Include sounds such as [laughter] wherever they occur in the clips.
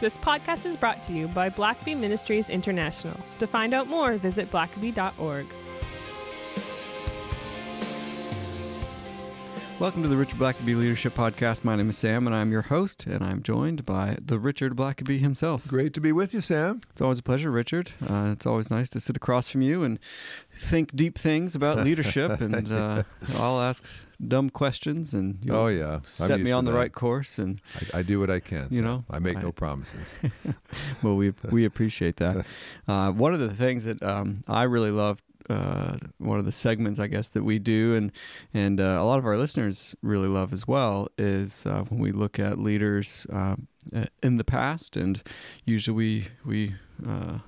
This podcast is brought to you by Blackaby Ministries International. To find out more, visit blackaby.org. Welcome to the Richard Blackaby Leadership Podcast. My name is Sam, and I'm your host, and I'm joined by the Richard Blackaby himself. Great to be with you, Sam. It's always a pleasure, Richard. Uh, it's always nice to sit across from you and think deep things about [laughs] leadership, and uh, I'll ask dumb questions, and you'll Oh yeah, set me on the that. right course. And I, I do what I can. You Sam. know, I make I- no promises. [laughs] well, we we appreciate that. [laughs] Uh, one of the things that um, I really love, uh, one of the segments I guess that we do, and and uh, a lot of our listeners really love as well, is uh, when we look at leaders uh, in the past, and usually we we uh,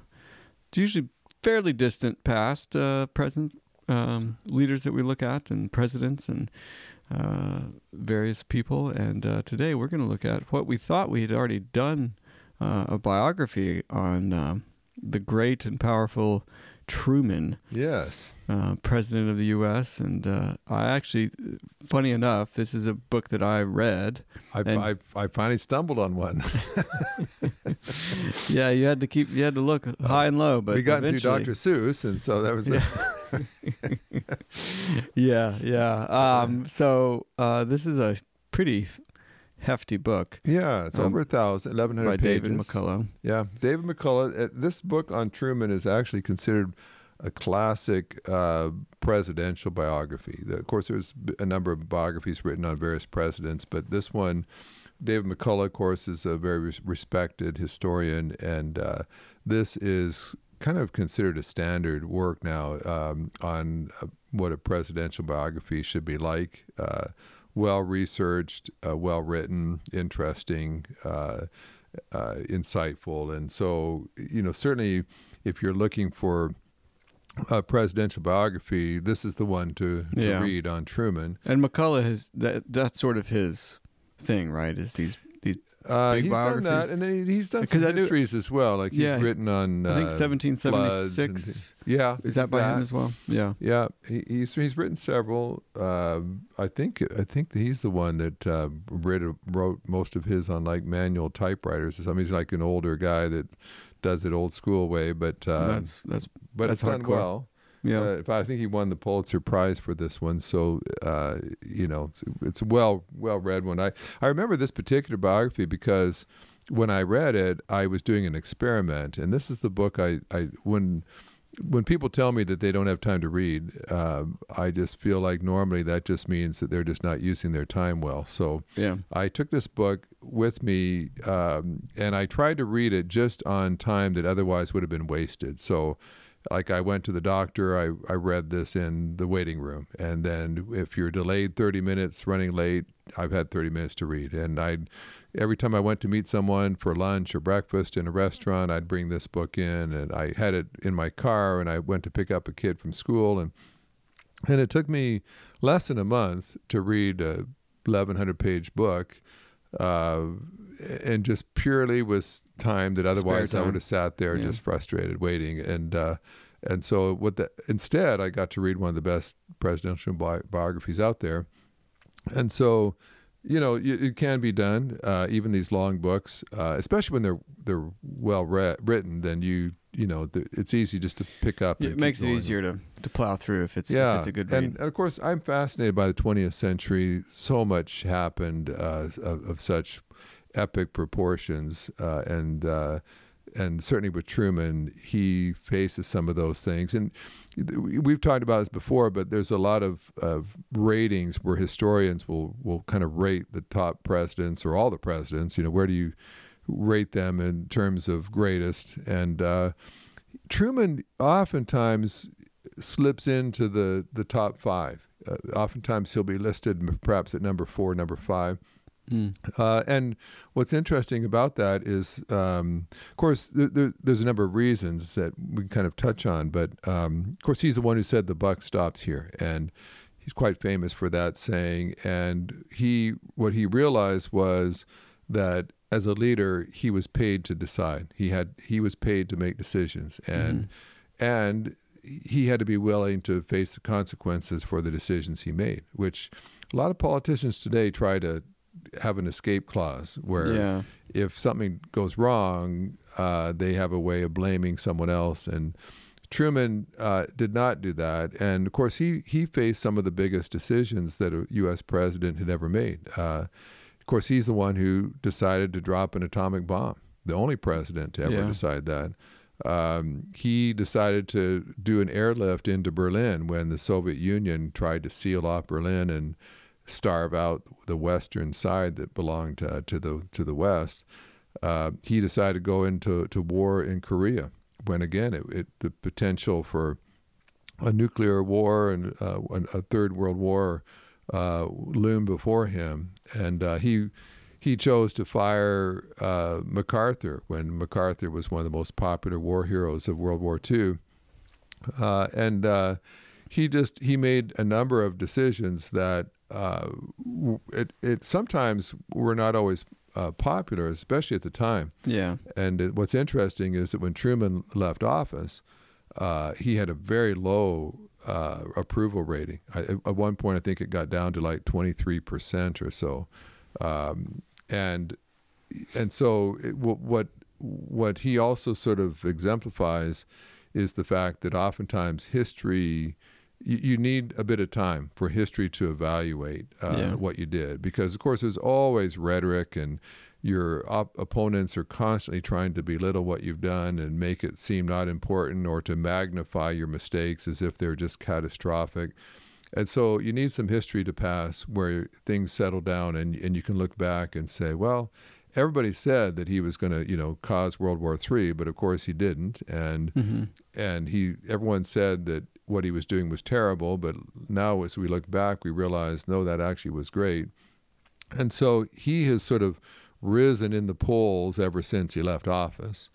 usually fairly distant past uh, present um, leaders that we look at, and presidents and various people. And today we're going to look at what we thought we had already done a biography on um, the great and powerful Truman, yes. uh, president of the U.S. And uh, I actually, funny enough, this is a book that I read. I And- I I finally stumbled on one. [laughs] Yeah, you had to keep, you had to look high and low, but we got through Dr. Seuss, and so that was a- [laughs] yeah, yeah. Um, so uh, this is a pretty hefty book yeah. It's Um, over a thousand, eleven by hundred pages. David McCullough. Yeah, David McCullough. uh, This book on Truman is actually considered a classic uh, presidential biography. The- Of course, there's a number of biographies written on various presidents, but this one, David McCullough, of course, is a very respected historian, and uh, this is kind of considered a standard work now um, on uh, what a presidential biography should be like. Well researched, uh, well written, interesting. Uh, uh, insightful. And so, you know, certainly if you're looking for a presidential biography, this is the one to, to Yeah. read on Truman. And McCullough has that that's sort of his thing, right? Is these Uh, Big he's done that, and then he- he's done some I histories as well. Like he's Yeah, written on, I think uh, floods and 1776. yeah, Is that by him as well? Yeah. Yeah, he, he's he's written several. Uh, I think I think that he's the one that uh, wrote, wrote most of his on like manual typewriters. or something. he's like an older guy that does it old school way, but uh, that's that's but that's it's done well. Yeah. Uh, if I think he won the Pulitzer Prize for this one, so uh, you know it's, it's a well well read one. I I remember this particular biography because when I read it, I was doing an experiment, and this is the book I I when when people tell me that they don't have time to read, uh, I just feel like normally that just means that they're just not using their time well. So yeah. I took this book with me um, and I tried to read it just on time that otherwise would have been wasted. So, like, I went to the doctor, I, I read this in the waiting room. And then if you're delayed 30 minutes, running late, I've had 30 minutes to read. And I, every time I went to meet someone for lunch or breakfast in a restaurant, I'd bring this book in and I had it in my car and I went to pick up a kid from school. And, and it took me less than a month to read a 1100 page book uh, and just purely was time that otherwise I would have sat there Yeah. just frustrated waiting. And uh, and so what the instead I got to read one of the best presidential bi- biographies out there. And so you know y- it can be done uh, even these long books uh, especially when they're they're well read, written then you you know th- it's easy just to pick up It makes it easier to, to plow through if it's Yeah, if it's a good read. and, and of course, I'm fascinated by the 20th century. So much happened uh, of, of such epic proportions, uh, and uh, and certainly with Truman, he faces some of those things. And we've talked about this before, but there's a lot of, of ratings where historians will will kind of rate the top presidents or all the presidents. You know, where do you rate them in terms of greatest? And uh, Truman oftentimes slips into the the top five. Uh, oftentimes he'll be listed perhaps at number four, number five. Mm. Uh, and what's interesting about that is, um, of course, th- th- there's a number of reasons that we can kind of touch on, but um, of course, he's the one who said the buck stops here, and he's quite famous for that saying. And he, what he realized was that as a leader, he was paid to decide. He had, he was paid to make decisions, and and he had to be willing to face the consequences for the decisions he made, which a lot of politicians today try to have an escape clause where Yeah. if something goes wrong, uh, they have a way of blaming someone else. And Truman uh, did not do that. And of course, he, he faced some of the biggest decisions that a U.S. president had ever made. Uh, course, he's the one who decided to drop an atomic bomb, the only president to ever Yeah. decide that. Um, he decided to do an airlift into Berlin when the Soviet Union tried to seal off Berlin and starve out the western side that belonged uh, to the to the west. Uh, he decided to go into to war in Korea when again it, it the potential for a nuclear war and uh, a third world war uh, loomed before him, and uh, he he chose to fire uh, MacArthur when MacArthur was one of the most popular war heroes of World War II, uh, and uh, he just he made a number of decisions that uh, it it sometimes were not always uh, popular, especially at the time. Yeah. And it, what's interesting is that when Truman left office, uh, he had a very low uh, approval rating. I, at one point, I think it got down to like 23% or so. Um, and and so it, what what he also sort of exemplifies is the fact that oftentimes history you, you need a bit of time for history to evaluate uh, Yeah. what you did. Because of course there's always rhetoric and your op- opponents are constantly trying to belittle what you've done and make it seem not important or to magnify your mistakes as if they're just catastrophic. And so you need some history to pass where things settle down and, and you can look back and say well everybody said that he was going to you know cause world war iii but of course he didn't. And hmm and he everyone said that what he was doing was terrible but now as we look back we realize no that actually was great. And so he has sort of risen in the polls ever since he left office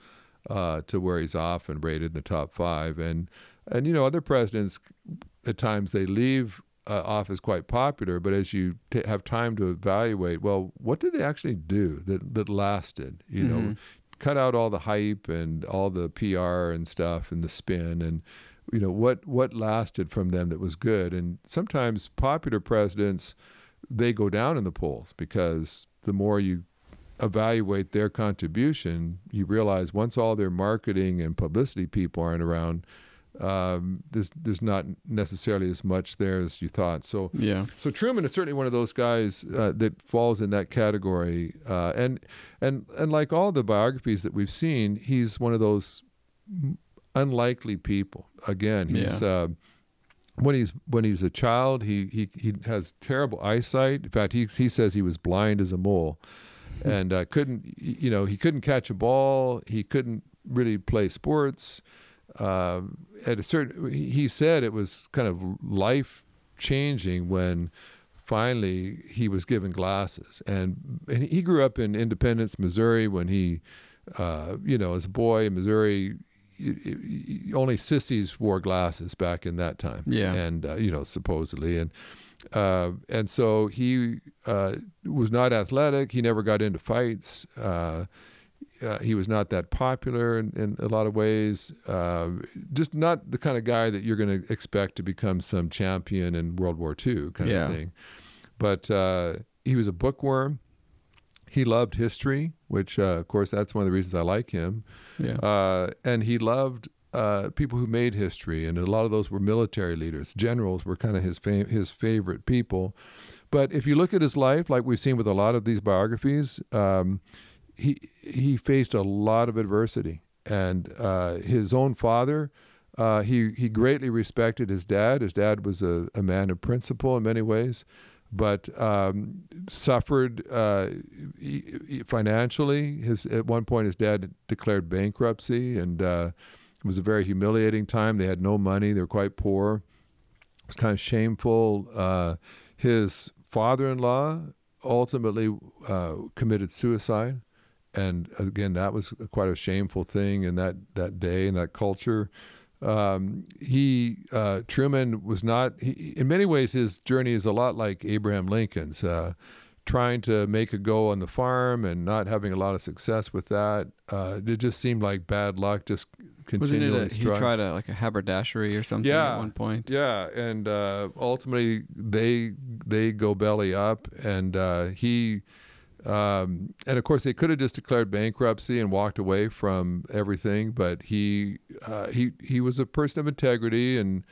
uh, to where he's often rated in the top five. And and you know other presidents at times they leave uh, office quite popular but as you t- have time to evaluate well what did they actually do that that lasted you know? Mhm. cut out all the hype and all the PR and stuff and the spin and you know what what lasted from them that was good and sometimes popular presidents they go down in the polls because the more you evaluate their contribution you realize once all their marketing and publicity people aren't around um, there's there's not necessarily as much there as you thought so Yeah. so Truman is certainly one of those guys uh, that falls in that category, uh, and and and like all the biographies that we've seen, he's one of those unlikely people. Again, he's uh, when he's when he's a child, he he he has terrible eyesight. In fact, he he says he was blind as a mole, and uh, couldn't you know he couldn't catch a ball. He couldn't really play sports. Uh, at a certain, he said it was kind of life changing when finally he was given glasses and, and he grew up in independence missouri when he uh, you know as a boy in missouri only sissies wore glasses back in that time Yeah. and uh, you know supposedly and uh, and so he uh, was not athletic he never got into fights uh, uh, he was not that popular in, in a lot of ways. Uh, just not the kind of guy that you're going to expect to become some champion in World War II kind Yeah. of thing. But uh, he was a bookworm. He loved history, which, uh, of course, that's one of the reasons I like him. Yeah. Uh, and he loved uh, people who made history, and a lot of those were military leaders. Generals were kind of his fa- his favorite people. But if you look at his life, like we've seen with a lot of these biographies, um, he he faced a lot of adversity, and uh, his own father. Uh, he he greatly respected his dad. His dad was a, a man of principle in many ways, but um, suffered uh, financially. His at one point his dad declared bankruptcy, and uh, it was a very humiliating time. They had no money. They were quite poor. It was kind of shameful. Uh, his father-in-law ultimately uh, committed suicide, and again, that was quite a shameful thing in that that day and that culture. Um, he uh, Truman was not. He, in many ways, his journey is a lot like Abraham Lincoln's. Uh, trying to make a go on the farm and not having a lot of success with that. Uh, it just seemed like bad luck. Just Wasn't continually it a, he tried a like a haberdashery or something Yeah. at one point? Yeah, and uh, ultimately they they go belly up, and uh, he Um, and of course, they could have just declared bankruptcy and walked away from everything, but he uh, he he was a person of integrity, and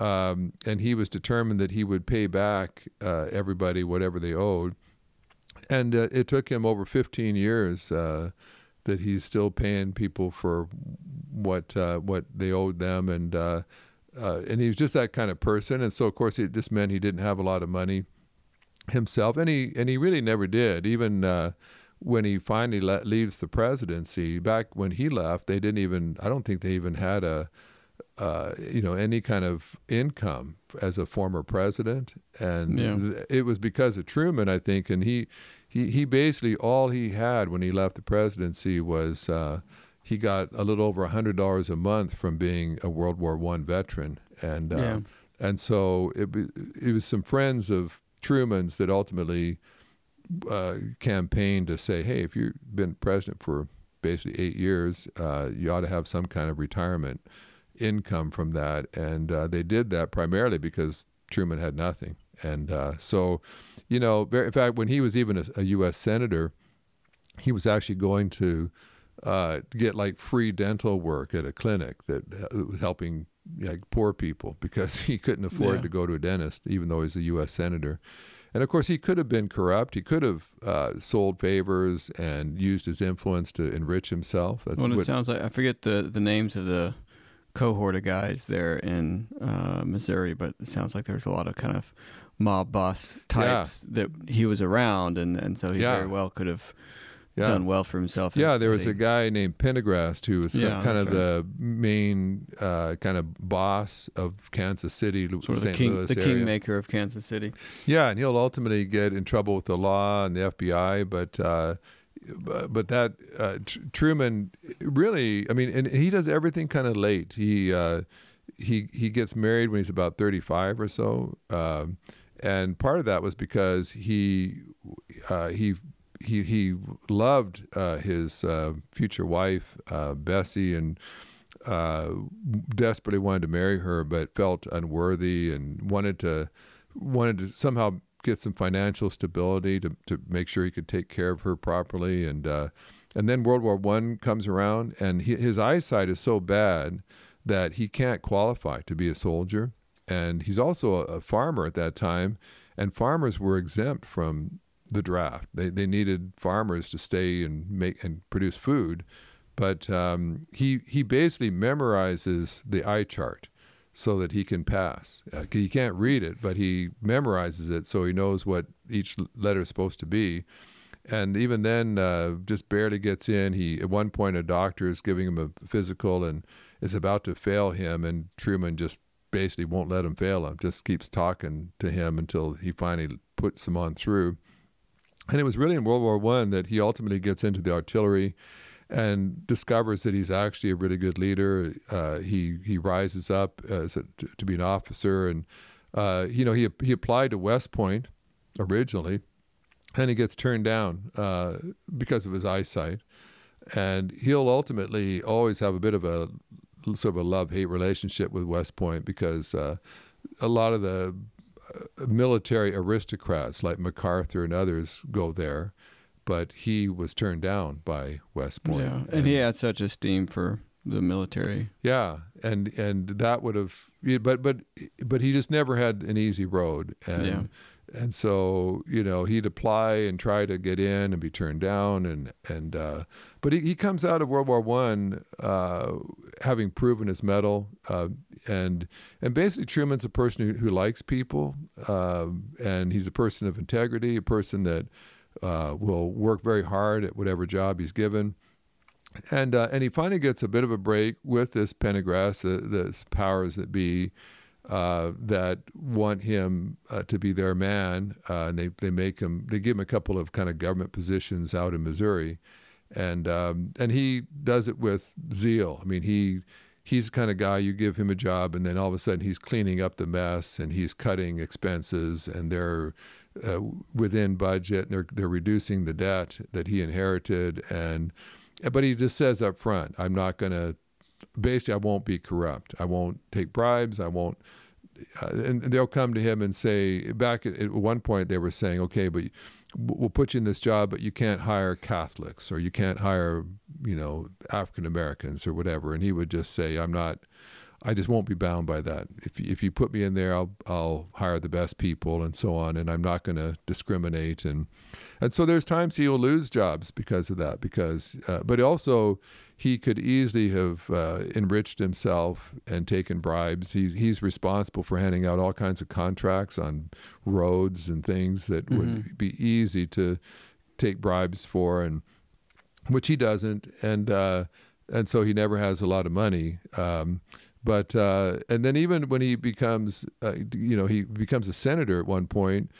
um, and he was determined that he would pay back uh, everybody whatever they owed. And uh, it took him over 15 years uh, that he's still paying people for what uh, what they owed them, and uh, and he was just that kind of person. And so, of course, it just meant he didn't have a lot of money himself, and he and he really never did. Even uh, when he finally le- leaves the presidency, back when he left, they didn't even. I don't think they even had a. Uh, you know any kind of income as a former president, and Yeah. it was because of Truman, I think, and he he he basically all he had when he left the presidency was uh, he got a little over a hundred dollars a month from being a World War One veteran, and uh, Yeah. and so it it was some friends of Truman's that ultimately uh, campaigned to say, hey, if you've been president for basically eight years, uh, you ought to have some kind of retirement income from that, and uh, they did that primarily because Truman had nothing, and uh, so you know, ver- in fact, when he was even a, a U.S. senator, he was actually going to uh, get like free dental work at a clinic that uh, was helping like poor people because [laughs] he couldn't afford Yeah. to go to a dentist, even though he's a U.S. senator. And of course, he could have been corrupt. He could have uh, sold favors and used his influence to enrich himself. That's Well, it what- sounds like I forget the the names of the cohort of guys there in uh, Missouri, but it sounds like there's a lot of kind of mob boss types that he was around, and and so he Yeah. very well could have yeah. done well for himself. Yeah, there was a guy named Pendergast who was uh, Yeah, kind of that's the main uh, kind of boss of Kansas City, sort of the king, Louis the area. kingmaker of Kansas City. Yeah, and he'll ultimately get in trouble with the law and the FBI, but uh, but that uh, Tr- Truman really, I mean, and he does everything kind of late. He uh, he he gets married when he's about thirty five or so, um, and part of that was because he uh, he. He he loved uh, his uh, future wife uh, Bessie and uh, desperately wanted to marry her, but felt unworthy and wanted to wanted to somehow get some financial stability to, to make sure he could take care of her properly. And uh, and then World War One comes around, and he, his eyesight is so bad that he can't qualify to be a soldier. And he's also a, a farmer at that time, and farmers were exempt from the draft. They they needed farmers to stay and make and produce food, but um, he he basically memorizes the eye chart so that he can pass. Uh, he can't read it, but he memorizes it so he knows what each letter is supposed to be. And even then, uh, just barely gets in. He at one point a doctor is giving him a physical and is about to fail him, and Truman just basically won't let him fail him. Just keeps talking to him until he finally puts him on through. And it was really in World War One that he ultimately gets into the artillery and discovers that he's actually a really good leader. Uh, he he rises up as a, to, to be an officer, and uh, you know he he applied to West Point originally, and he gets turned down uh, because of his eyesight. And he'll ultimately always have a bit of a sort of a love hate relationship with West Point because uh, a lot of the military aristocrats like MacArthur and others go there, but he was turned down by West Point. Yeah, and he had such esteem for the military. yeah, and and that would have, but but but he just never had an easy road, and Yeah. And so you know he'd apply and try to get in and be turned down, and and uh, but he, he comes out of World War One uh, having proven his mettle, uh, and and basically Truman's a person who, who likes people, uh, and he's a person of integrity, a person that uh, will work very hard at whatever job he's given. And uh, and he finally gets a bit of a break with this Pendergast, the, the powers that be, uh, that want him uh, to be their man, uh, and they they make him they give him a couple of kind of government positions out in Missouri, and um, and he does it with zeal. I mean he. He's the kind of guy you give him a job, and then all of a sudden he's cleaning up the mess, and he's cutting expenses, and they're uh, within budget, and they're they're reducing the debt that he inherited, and but he just says up front, I'm not going to, basically, I won't be corrupt. I won't take bribes. I won't, uh, and they'll come to him and say, back at, one point, they were saying, okay, but we'll put you in this job, but you can't hire Catholics or you can't hire, you know, African Americans or whatever. And he would just say, I'm not, I just won't be bound by that. If if you put me in there, I'll I'll hire the best people and so on, and I'm not going to discriminate and and so there's times he'll lose jobs because of that. Because uh, but also he could easily have uh, enriched himself and taken bribes. He's he's responsible for handing out all kinds of contracts on roads and things that mm-hmm. would be easy to take bribes for, and which he doesn't. And uh, and so he never has a lot of money. Um, but uh, and then even when he becomes, uh, you know, he becomes a senator at one point,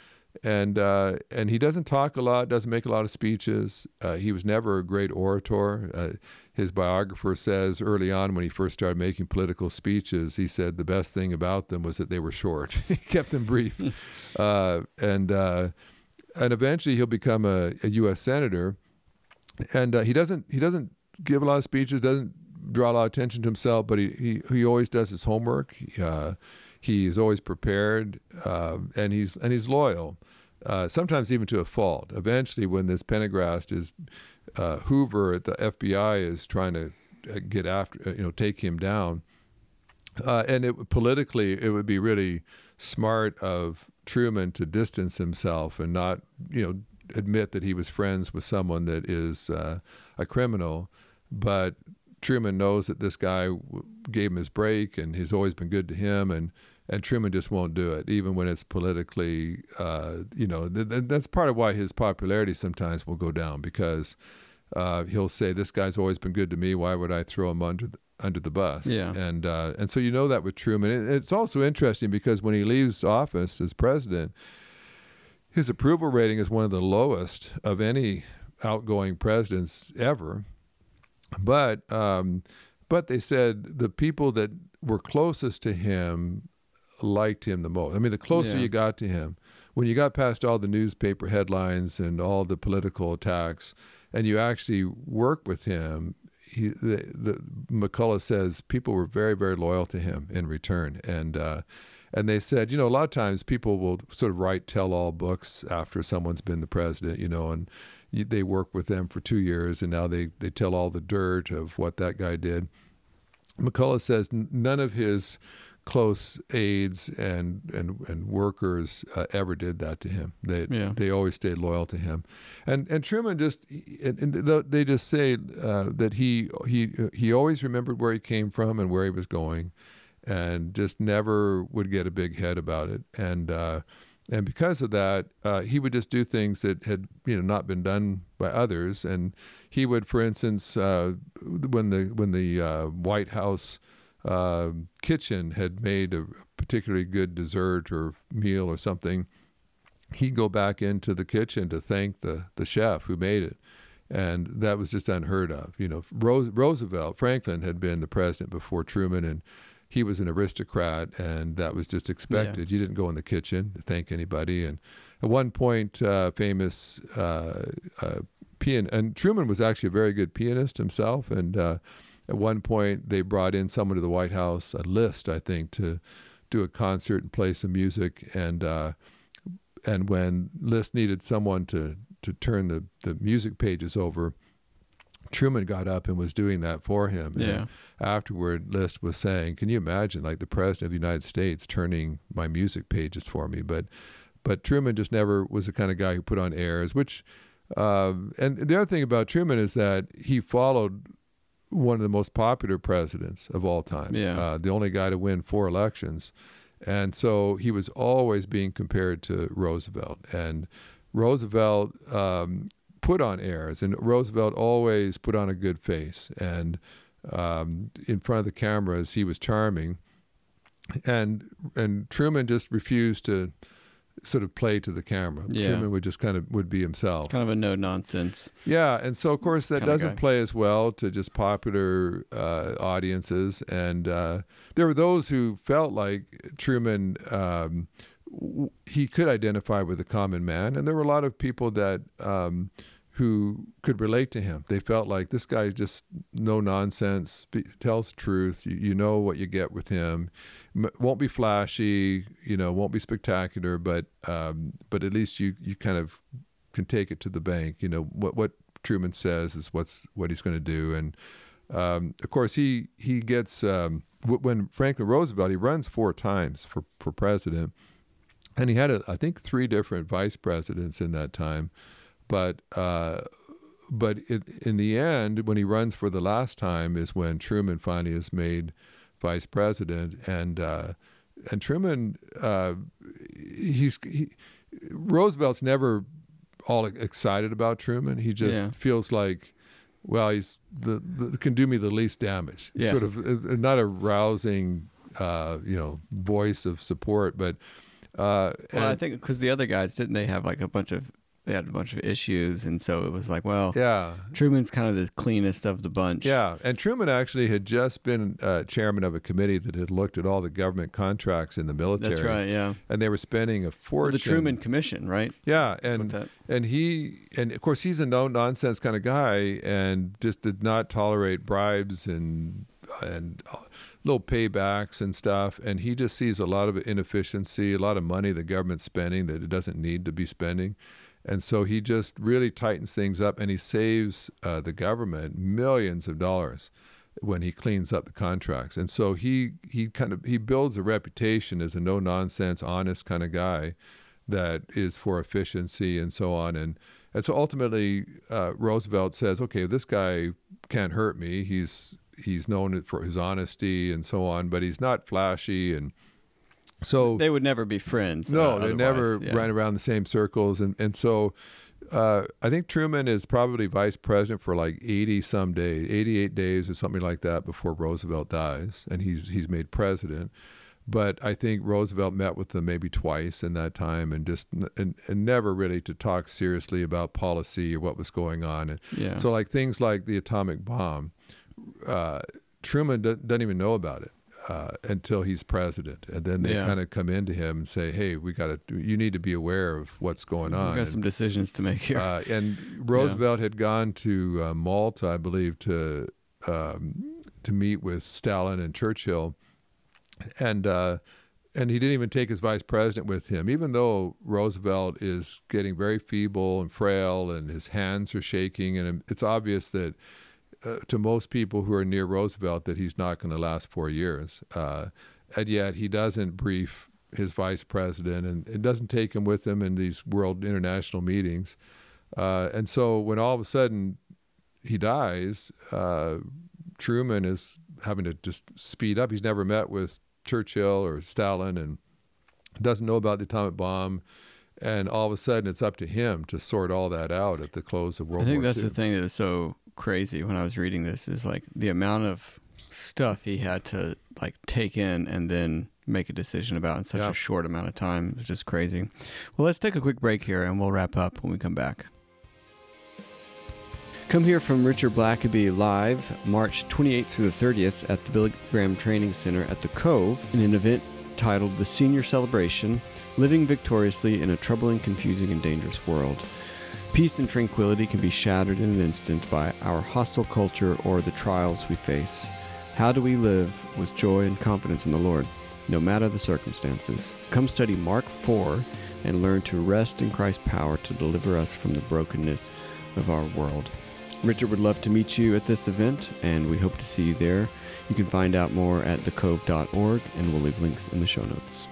and uh, and he doesn't talk a lot, doesn't make a lot of speeches. Uh, he was never a great orator. Uh, his biographer says early on when he first started making political speeches, he said the best thing about them was that they were short. [laughs] he kept them brief, uh, and and eventually he'll become a, a U.S. senator. And he doesn't he doesn't give a lot of speeches, doesn't draw a lot of attention to himself, but he he, he always does his homework. He, uh, he's always prepared, uh, and he's and he's loyal. Uh, sometimes even to a fault. Eventually, when this Pendergast is uh, Hoover at the FBI is trying to uh, get after, uh, you know, take him down, and it politically it would be really smart of Truman to distance himself and not, you know, admit that he was friends with someone that is a criminal. But Truman knows that this guy gave him his break and he's always been good to him and and Truman just won't do it even when it's politically uh, you know th- th- that's part of why his popularity sometimes will go down because uh, he'll say this guy's always been good to me. Why would I throw him under the, under the bus? Yeah. And uh, and so you know that with Truman. It, it's also interesting because when he leaves office as president his approval rating is one of the lowest of any outgoing presidents ever. But um, but they said the people that were closest to him liked him the most. I mean, the closer yeah. you got to him, when you got past all the newspaper headlines and all the political attacks, and you actually work with him, he, the, the McCullough says people were very, very loyal to him in return, and uh, and they said, you know, a lot of times people will sort of write tell-all books after someone's been the president, you know, and they work with them for two years, and now they they tell all the dirt of what that guy did. McCullough says none of his close aides and and and workers uh, ever did that to him. They yeah. they always stayed loyal to him, and and Truman just and, and they just say uh, that he he he always remembered where he came from and where he was going, and just never would get a big head about it. And uh, and because of that, uh, he would just do things that had you know not been done by others. And he would, for instance, uh, when the when the uh, White House uh, kitchen had made a particularly good dessert or meal or something, he'd go back into the kitchen to thank the the chef who made it. And that was just unheard of. You know, Rose, Roosevelt, Franklin had been the president before Truman, and he was an aristocrat, and that was just expected. Yeah. You didn't go in the kitchen to thank anybody. And at one point, uh, famous uh, uh, pian and Truman was actually a very good pianist himself. And uh, at one point, they brought in someone to the White House, a List, I think, to do a concert and play some music. And uh, and when List needed someone to to turn the the music pages over Truman got up and was doing that for him. Yeah. And afterward, List was saying, "Can you imagine, like the president of the United States turning my music pages for me?" But, but Truman just never was the kind of guy who put on airs. Which, uh, and the other thing about Truman is that he followed one of the most popular presidents of all time. Yeah. Uh, the only guy to win four elections, and so he was always being compared to Roosevelt. And Roosevelt um, put on airs, and Roosevelt always put on a good face. And um, in front of the cameras, he was charming, and and Truman just refused to sort of play to the camera. Yeah. Truman would just kind of would be himself. Kind of a no nonsense. Yeah, and so of course that doesn't play as well to just popular uh, audiences. And uh, there were those who felt like Truman. Um, he could identify with the common man, and there were a lot of people that um, who could relate to him. They felt like this guy just no nonsense, tells the truth. You, you know what you get with him. Won't be flashy, you know, won't be spectacular, but um, but at least you you kind of can take it to the bank. You know what what Truman says is what's what he's going to do, and um, of course he he gets um, when Franklin Roosevelt he runs four times for for president, and he had a, I think three different vice presidents in that time, but. Uh, but it, in the end, when he runs for the last time, is when Truman finally is made vice president, and uh, and Truman, uh, he's he, Roosevelt's never all excited about Truman. He just Yeah. feels like, well, he's the, the can do me the least damage. Yeah. Sort of uh, not a rousing, uh, you know, voice of support, but. Uh, Well, I think because the other guys didn't they have like a bunch of they had a bunch of issues, and so it was like, well, yeah, Truman's kind of the cleanest of the bunch. Yeah, and Truman actually had just been uh, chairman of a committee that had looked at all the government contracts in the military. that's right. Yeah, And they were spending a Or fortune. the Truman Commission, right? Yeah, That's and that- and he and of course he's a no nonsense kind of guy, and just did not tolerate bribes and and little paybacks and stuff. And he just sees a lot of inefficiency, a lot of money the government's spending that it doesn't need to be spending. And so he just really tightens things up, and he saves uh, the government millions of dollars when he cleans up the contracts. And so he he kind of he builds a reputation as a no nonsense, honest kind of guy that is for efficiency and so on. And and so ultimately, uh, Roosevelt says, okay, this guy can't hurt me. He's he's known for his honesty and so on, but he's not flashy and so They would never be friends. no, uh, they never yeah. ran around the same circles, and and so uh, I think Truman is probably vice president for like eighty some days, eighty eight days or something like that before Roosevelt dies, and he's he's made president. But I think Roosevelt met with them maybe twice in that time, and just and, and never really to talk seriously about policy or what was going on. And Yeah. so like things like the atomic bomb, uh, Truman do- doesn't even know about it uh, until he's president, and then they Yeah. kind of come into him and say, "Hey, we got to. You need to be aware of what's going We've on." got And, some decisions to make here. uh, and [laughs] Roosevelt had gone to uh, Malta, I believe, to um, to meet with Stalin and Churchill, and uh, and he didn't even take his vice president with him, even though Roosevelt is getting very feeble and frail, and his hands are shaking, and it's obvious that. Uh, to most people who are near Roosevelt, that he's not going to last four years, uh, and yet he doesn't brief his vice president, and it doesn't take him with him in these world international meetings. Uh, and so when all of a sudden he dies, uh, Truman is having to just speed up. He's never met with Churchill or Stalin and doesn't know about the atomic bomb. And all of a sudden, it's up to him to sort all that out at the close of World War II. I think War that's II. the thing that is so crazy when I was reading this is like the amount of stuff he had to like take in and then make a decision about in such Yeah. a short amount of time. It's just crazy. Well, let's take a quick break hear and we'll wrap up when we come back. Come here from Richard Blackaby live March 28th through the 30th at the Billy Graham Training Center at the Cove in an event titled The Senior Celebration Living Victoriously in a Troubling, Confusing, and Dangerous World. Peace and tranquility can be shattered in an instant by our hostile culture or the trials we face. How do we live with joy and confidence in the Lord, no matter the circumstances? Come study Mark 4 and learn to rest in Christ's power to deliver us from the brokenness of our world. Richard would love to meet you at this event, and we hope to see you there. You can find out more at thecove.org, and we'll leave links in the show notes.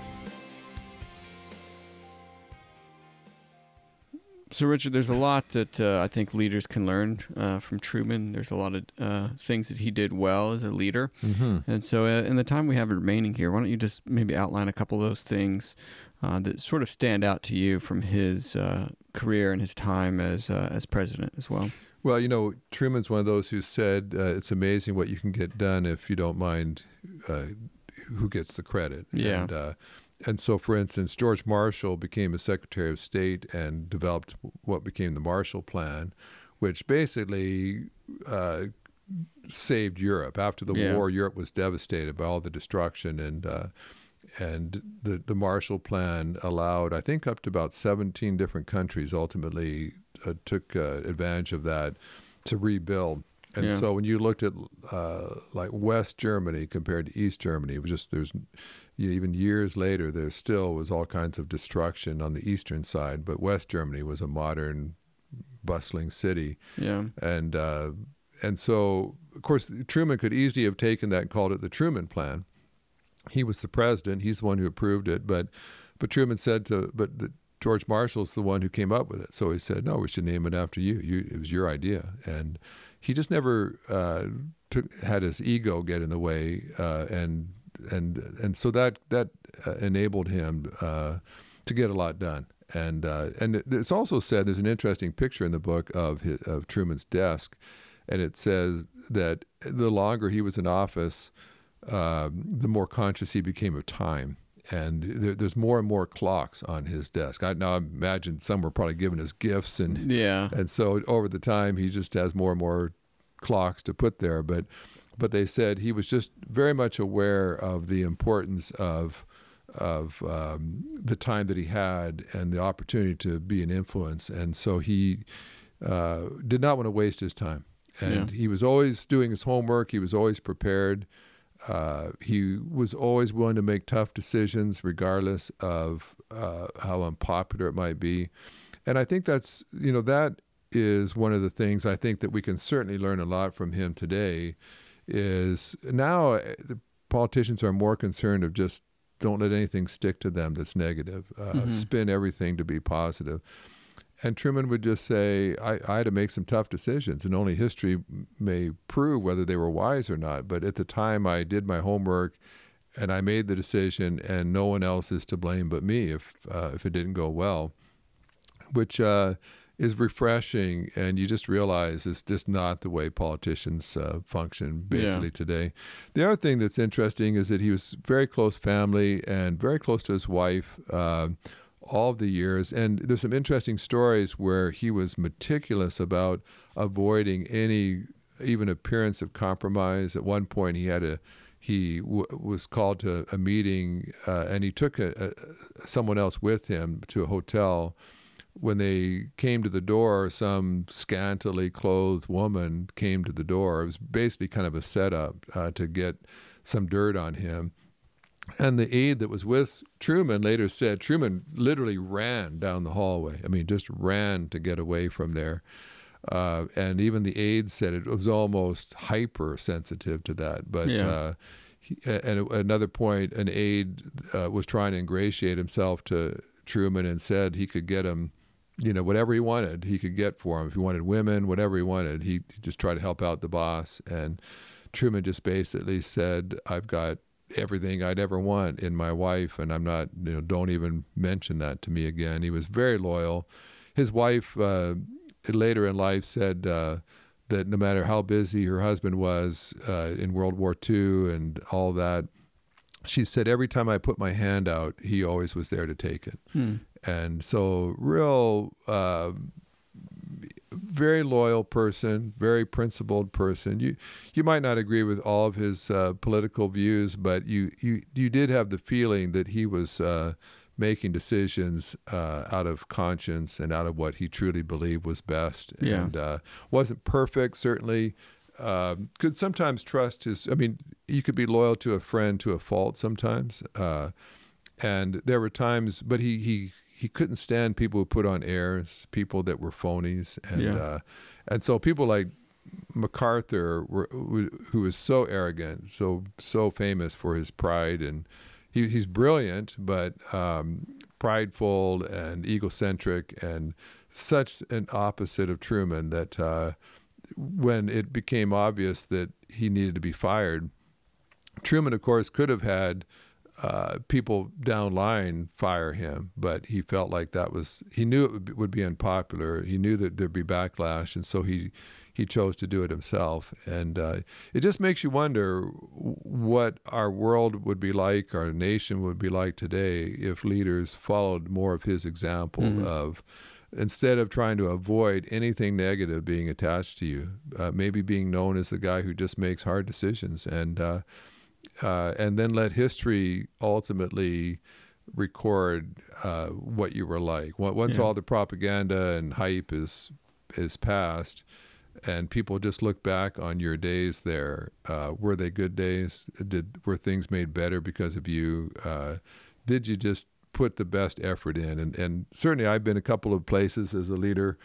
So, Richard, there's a lot that uh, I think leaders can learn uh, from Truman. There's a lot of uh, things that he did well as a leader. Mhm. And so, uh, in the time we have remaining here, why don't you just maybe outline a couple of those things uh, that sort of stand out to you from his uh, career and his time as uh, as president as well? Well, you know, Truman's one of those who said uh, it's amazing what you can get done if you don't mind uh, who gets the credit. Yeah. And, uh, and so, for instance, George Marshall became a Secretary of State and developed what became the Marshall Plan, which basically uh, saved Europe. After the Yeah. war, Europe was devastated by all the destruction, and uh, and the the Marshall Plan allowed, I think, up to about 17 different countries ultimately uh, took uh, advantage of that to rebuild. And Yeah. so when you looked at uh, like West Germany compared to East Germany, it was just there's even years later, there still was all kinds of destruction on the eastern side, but West Germany was a modern, bustling city. Yeah. And uh, and so, of course, Truman could easily have taken that and called it the Truman Plan. He was the president; he's the one who approved it. But but Truman said to but the, George Marshall's the one who came up with it. So he said, "No, we should name it after you. You it was your idea." And he just never uh, took had his ego get in the way, uh, and and and so that that uh, enabled him uh, to get a lot done. And uh, and it's also said there's an interesting picture in the book of his, of Truman's desk, and it says that the longer he was in office, um, the more conscious he became of time and there, there's more and more clocks on his desk. I now I imagine some were probably given as gifts, and yeah, and so over the time he just has more and more clocks to put there. But but they said he was just very much aware of the importance of of um, the time that he had and the opportunity to be an influence, and so he uh, did not want to waste his time. And yeah. he was always doing his homework. He was always prepared. Uh, he was always willing to make tough decisions, regardless of uh, how unpopular it might be. And I think that's, you know, that is one of the things I think that we can certainly learn a lot from him today. Is now uh, the politicians are more concerned of just don't let anything stick to them that's negative, uh, mm-hmm. spin everything to be positive. And Truman would just say, I, I, had to make some tough decisions, and only history may prove whether they were wise or not. But at the time, I did my homework and I made the decision, and no one else is to blame but me if, uh, if it didn't go well, which uh, is refreshing. And you just realize it's just not the way politicians uh, function basically yeah. today. The other thing that's interesting is that he was very close family and very close to his wife uh, all the years. And there's some interesting stories where he was meticulous about avoiding any even appearance of compromise. At one point, he had a he w- was called to a meeting, uh, and he took a, a, someone else with him to a hotel. When they came to the door, some scantily clothed woman came to the door. It was basically kind of a setup uh, to get some dirt on him. And the aide that was with Truman later said Truman literally ran down the hallway. I mean, just ran to get away from there. Uh, and even the aide said it was almost hypersensitive to that. But yeah. uh, he, and another point, an aide uh, was trying to ingratiate himself to Truman and said he could get him, you know, whatever he wanted, he could get for him. If he wanted women, whatever he wanted, he just tried to help out the boss. And Truman just basically said, "I've got everything I'd ever want in my wife, and I'm not, you know, don't even mention that to me again. He was very loyal. His wife uh, later in life said uh, that no matter how busy her husband was uh, in World War II and all that, she said every time I put my hand out, he always was there to take it. Hmm. And so, real uh, very loyal person, very principled person. You you might not agree with all of his uh, political views, but you you you did have the feeling that he was uh, making decisions uh, out of conscience and out of what he truly believed was best. Yeah. And uh, wasn't perfect, certainly. Um, could sometimes trust his. I mean, you could be loyal to a friend to a fault sometimes. Uh, and there were times, but he he he couldn't stand people who put on airs, people that were phonies, and yeah. uh, and so people like MacArthur, were, who was so arrogant, so so famous for his pride, and he, he's brilliant, but um, prideful and egocentric, and such an opposite of Truman that uh, when it became obvious that he needed to be fired, Truman, of course, could have had uh, people down line fire him, but he felt like that was he knew it would be, would be unpopular. He knew that there'd be backlash, and so he he chose to do it himself. And uh, it just makes you wonder what our world would be like, our nation would be like today if leaders followed more of his example mm-hmm. of instead of trying to avoid anything negative being attached to you, uh, maybe being known as the guy who just makes hard decisions and uh, and then let history ultimately record uh, what you were like. Once yeah. all the propaganda and hype is is past, and people just look back on your days there. Uh, were they good days? Did were things made better because of you? Uh, did you just put the best effort in? And and certainly, I've been a couple of places as a leader,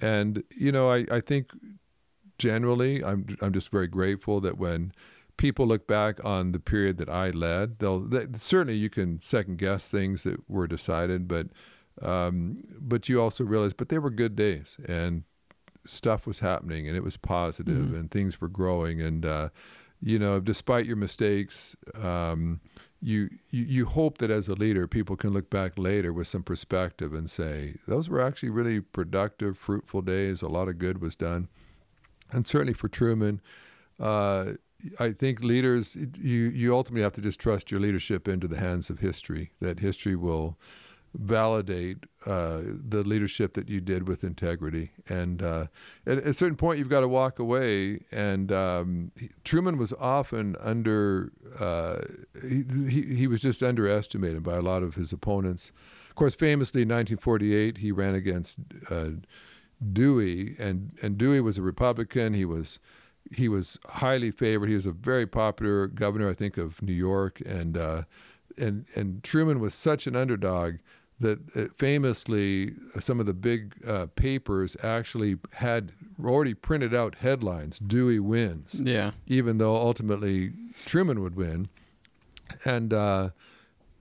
and you know, I, I think generally, I'm I'm just very grateful that when people look back on the period that I led, they'll they, certainly you can second guess things that were decided, but um, but you also realize, but they were good days, and stuff was happening, and it was positive, Mhm. and things were growing, and uh, you know, despite your mistakes. Um, you, you you hope that as a leader, people can look back later with some perspective and say those were actually really productive, fruitful days. A lot of good was done, and certainly for Truman, uh, I think leaders you you ultimately have to just trust your leadership into the hands of history. That history will validate uh, the leadership that you did with integrity. And uh, at, a certain point, you've got to walk away. And um, Truman was often under, uh, he, he, he was just underestimated by a lot of his opponents. Of course, famously in 1948, he ran against uh, Dewey, and, and Dewey was a Republican. He was he was highly favored. He was a very popular governor, I think, of New York, and uh, and and Truman was such an underdog that uh, famously some of the big uh, papers actually had already printed out headlines: "Dewey wins," Yeah. even though ultimately Truman would win. And uh,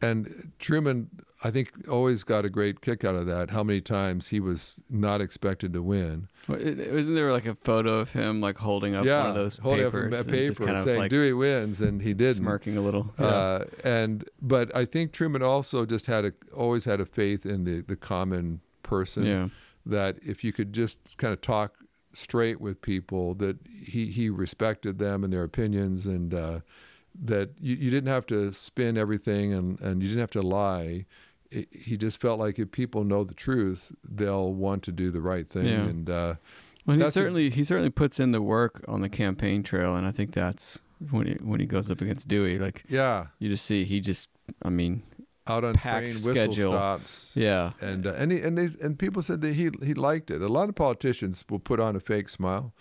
and Truman, I think, always got a great kick out of that. How many times he was not expected to win. Well, it, it- wasn't there like a photo of him like holding up yeah, one of those holding up papers a paper kind of saying like Dewey wins, and he didn't. smirking a little? Yeah. Uh, and but I think Truman also just had a always had a faith in the the common person yeah. that if you could just kind of talk straight with people that he he respected them and their opinions and uh, that you, you didn't have to spin everything and and you didn't have to lie. He just felt like if people know the truth, they'll want to do the right thing. Yeah. And uh, Well, he That's a- certainly he certainly puts in the work on the campaign trail, and I think that's when he when he goes up against Dewey. Like yeah, you just see, he just, I mean, out on Packed train whistle schedule. stops. yeah, and uh, and he, and they, and people said that he he liked it. A lot of politicians will put on a fake smile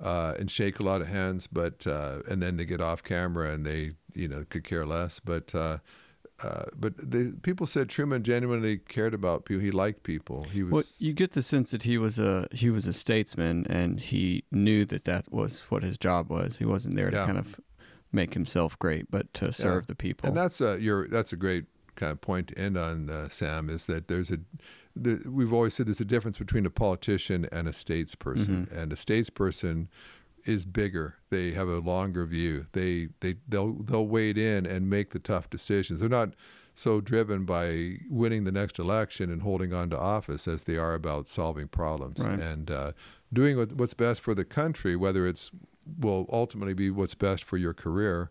uh, and shake a lot of hands, but uh, and then they get off camera and they you know could care less. But uh, but they, people said Truman genuinely cared about people. He liked people. He was well, you get the sense that he was a he was a statesman, and he knew that that was what his job was. He wasn't there to Yeah. kind of make himself great, but to serve the people. And that's a you're that's a great kind of point to end on, uh, Sam. Is that there's a the, we've always said there's a difference between a politician and a statesperson, Mhm. and a statesperson is bigger. They have a longer view. They they they'll they'll wade in and make the tough decisions. They're not so driven by winning the next election and holding on to office as they are about solving problems Right. and uh, doing what, what's best for the country, whether it's will ultimately be what's best for your career.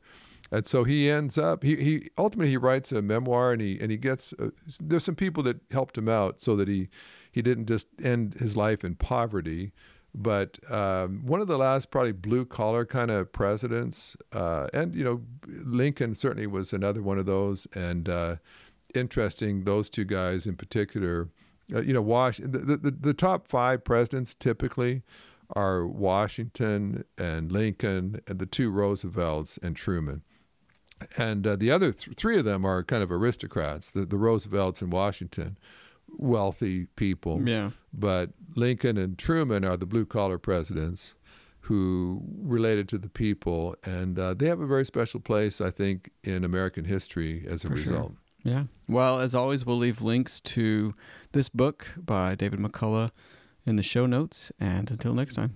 And so he ends up. He, he ultimately he writes a memoir, and he and he gets. Uh, there's some people that helped him out so that he he didn't just end his life in poverty. But um, one of the last probably blue collar kind of presidents, uh, and you know Lincoln certainly was another one of those. And uh, interesting, those two guys in particular. Uh, you know, Wash the, the the top five presidents typically are Washington and Lincoln and the two Roosevelts and Truman. And uh, the other th- three of them are kind of aristocrats, the, the Roosevelts and Washington, wealthy people. yeah, But Lincoln and Truman are the blue collar presidents who related to the people. And uh, they have a very special place, I think, in American history as a For sure. result. yeah. Well, as always, we'll leave links to this book by David McCullough in the show notes. And until next time.